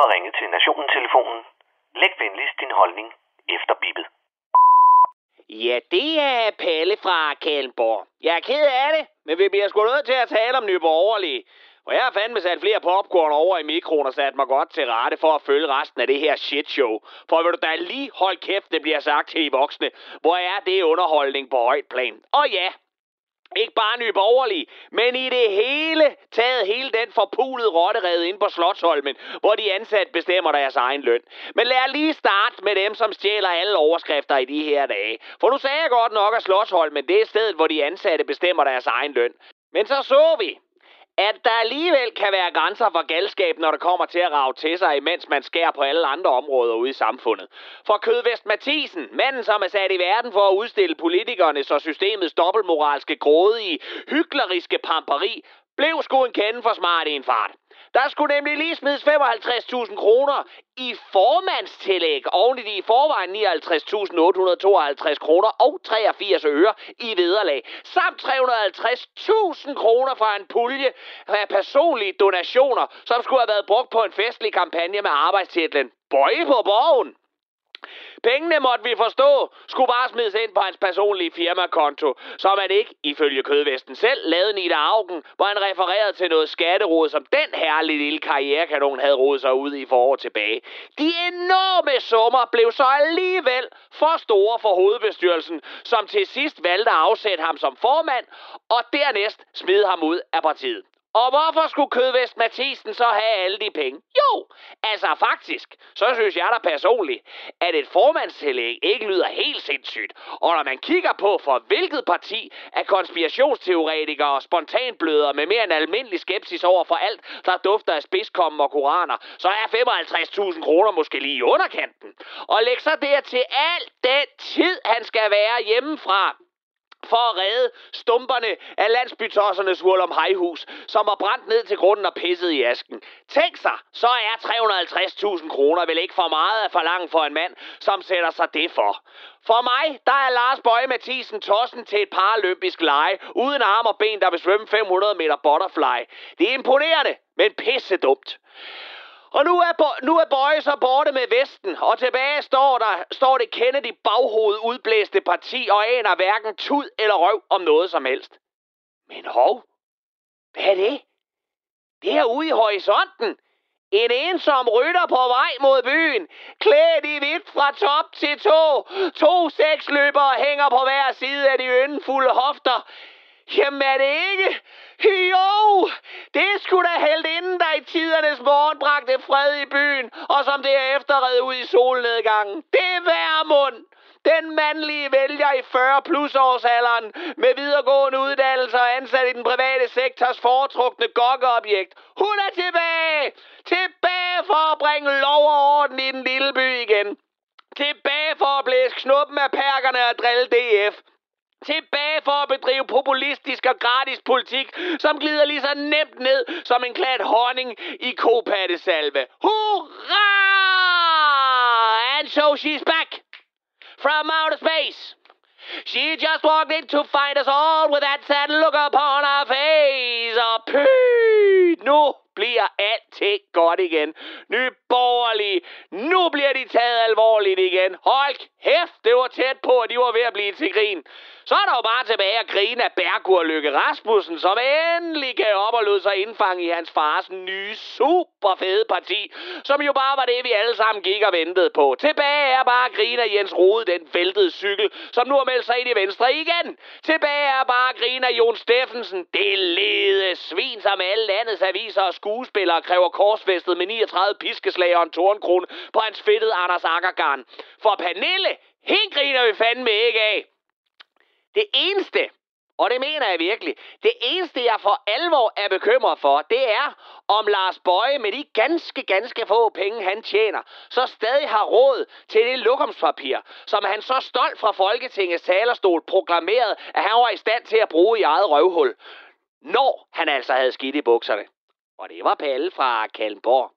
har ringet til Nationen-telefonen. Læg venligst din holdning efter bippet. Ja, det er Palle fra Kalmborg. Jeg er ked af det, men vi bliver sgu nødt til at tale om Nye Borgerlige. Og jeg har fandme sat flere popcorn over i mikroen og sat mig godt til rette for at følge resten af det her shit show. For vil du da lige holde kæft, det bliver sagt til de voksne. Hvor er det underholdning på højt plan? Og ja, ikke bare nye borgerlige, men i det hele taget hele den forpulede rotterede ind på Slottholmen, hvor de ansatte bestemmer deres egen løn. Men lad lige starte med dem, som stjæler alle overskrifter i de her dage. For nu sagde jeg godt nok, at Slottholmen det er stedet, hvor de ansatte bestemmer deres egen løn. Men så så vi, at der alligevel kan være grænser for galskab, når det kommer til at rave til sig, imens man skærer på alle andre områder ude i samfundet. For Kødvest Mathisen, manden som er sat i verden for at udstille politikerne, så systemets dobbeltmoralske grådige, hykleriske pamperi, blev sgu en kende for smart i en fart. Der skulle nemlig lige smides 55.000 kroner i formandstillæg oven i de i forvejen 59.852 kroner og 83 øre i vederlag. Samt 350.000 kroner fra en pulje af personlige donationer, som skulle have været brugt på en festlig kampagne med arbejdstitlen Bøje på borgen. Pengene måtte vi forstå, skulle bare smides ind på hans personlige firmakonto, som han ikke, ifølge Kødvesten selv, lavede Nita Augen, hvor han refererede til noget skatterod, som den herlige lille karrierekanon havde rodet sig ud i forår tilbage. De enorme summer blev så alligevel for store for hovedbestyrelsen, som til sidst valgte at afsætte ham som formand, og dernæst smide ham ud af partiet. Og hvorfor skulle Kødvest Mathisen så have alle de penge? Jo, altså faktisk, så synes jeg da personligt, at et formandstillæg ikke lyder helt sindssygt. Og når man kigger på, for hvilket parti er konspirationsteoretikere og spontanbløder med mere end almindelig skepsis over for alt, der dufter af spidskommen og koraner, så er 55.000 kroner måske lige i underkanten. Og læg så der til alt den tid, han skal være hjemmefra for at redde stumperne af landsbytossernes om hejhus, som var brændt ned til grunden og pisset i asken. Tænk sig, så er 350.000 kroner vel ikke for meget at forlange for en mand, som sætter sig det for. For mig, der er Lars Bøje Mathisen tossen til et paralympisk lege, uden arm og ben, der vil svømme 500 meter butterfly. Det er imponerende, men pisse dumt. Og nu er, Bo- nu er Bøje så borte med Vesten, og tilbage står, der, står det Kennedy baghoved udblæste parti og aner hverken tud eller røv om noget som helst. Men hov, hvad er det? Det er ude i horisonten. En ensom rytter på vej mod byen, klædt i hvidt fra top til tå. To seksløbere hænger på hver side af de yndefulde hofter. Jamen er det ikke? Jo, det skulle da helt inden, der i tidernes morgen bragte fred i byen, og som derefter red ud i solnedgangen. Det er Værmund. Den mandlige vælger i 40 plus årsalderen med videregående uddannelse og ansat i den private sektors foretrukne gokkeobjekt. Hun er tilbage! Tilbage for at bringe lov og orden i den lille by igen. Tilbage for at blæse knuppen af perkerne og drille DF. Tilbage for at bedrive populistisk og gratis politik, som glider lige så nemt ned som en klat honning i kopattesalve. Hurra! And so she's back from outer space. She just walked in to find us all with that sad look upon her face. Og pyt, nu bliver alting godt igen. Nye borgerlige, nu bliver de taget alvorligt igen. Hold kæft, det var tæt på, at de var ved at blive til grin. Så er der jo bare tilbage at grine af Bergur Lykke Rasmussen, som endelig gav op og lod sig indfange i hans fars nye super fede parti, som jo bare var det, vi alle sammen gik og ventede på. Tilbage er bare at grine af Jens Rode, den væltede cykel, som nu har meldt sig ind i Venstre igen. Tilbage er bare at grine af Jon Steffensen, det lede svin, som alle landets aviser og skuespillere kræver korsfæstet med 39 piskeslag og en tornkrone på hans fedtede Anders Akkergarn. For Pernille, hende griner vi fandme ikke af. Det eneste, og det mener jeg virkelig, det eneste jeg for alvor er bekymret for, det er, om Lars Bøje med de ganske, ganske få penge, han tjener, så stadig har råd til det lokumspapir, som han så stolt fra Folketingets talerstol proklamerede, at han var i stand til at bruge i eget røvhul. Når han altså havde skidt i bukserne. Og det var Palle fra Kalmborg.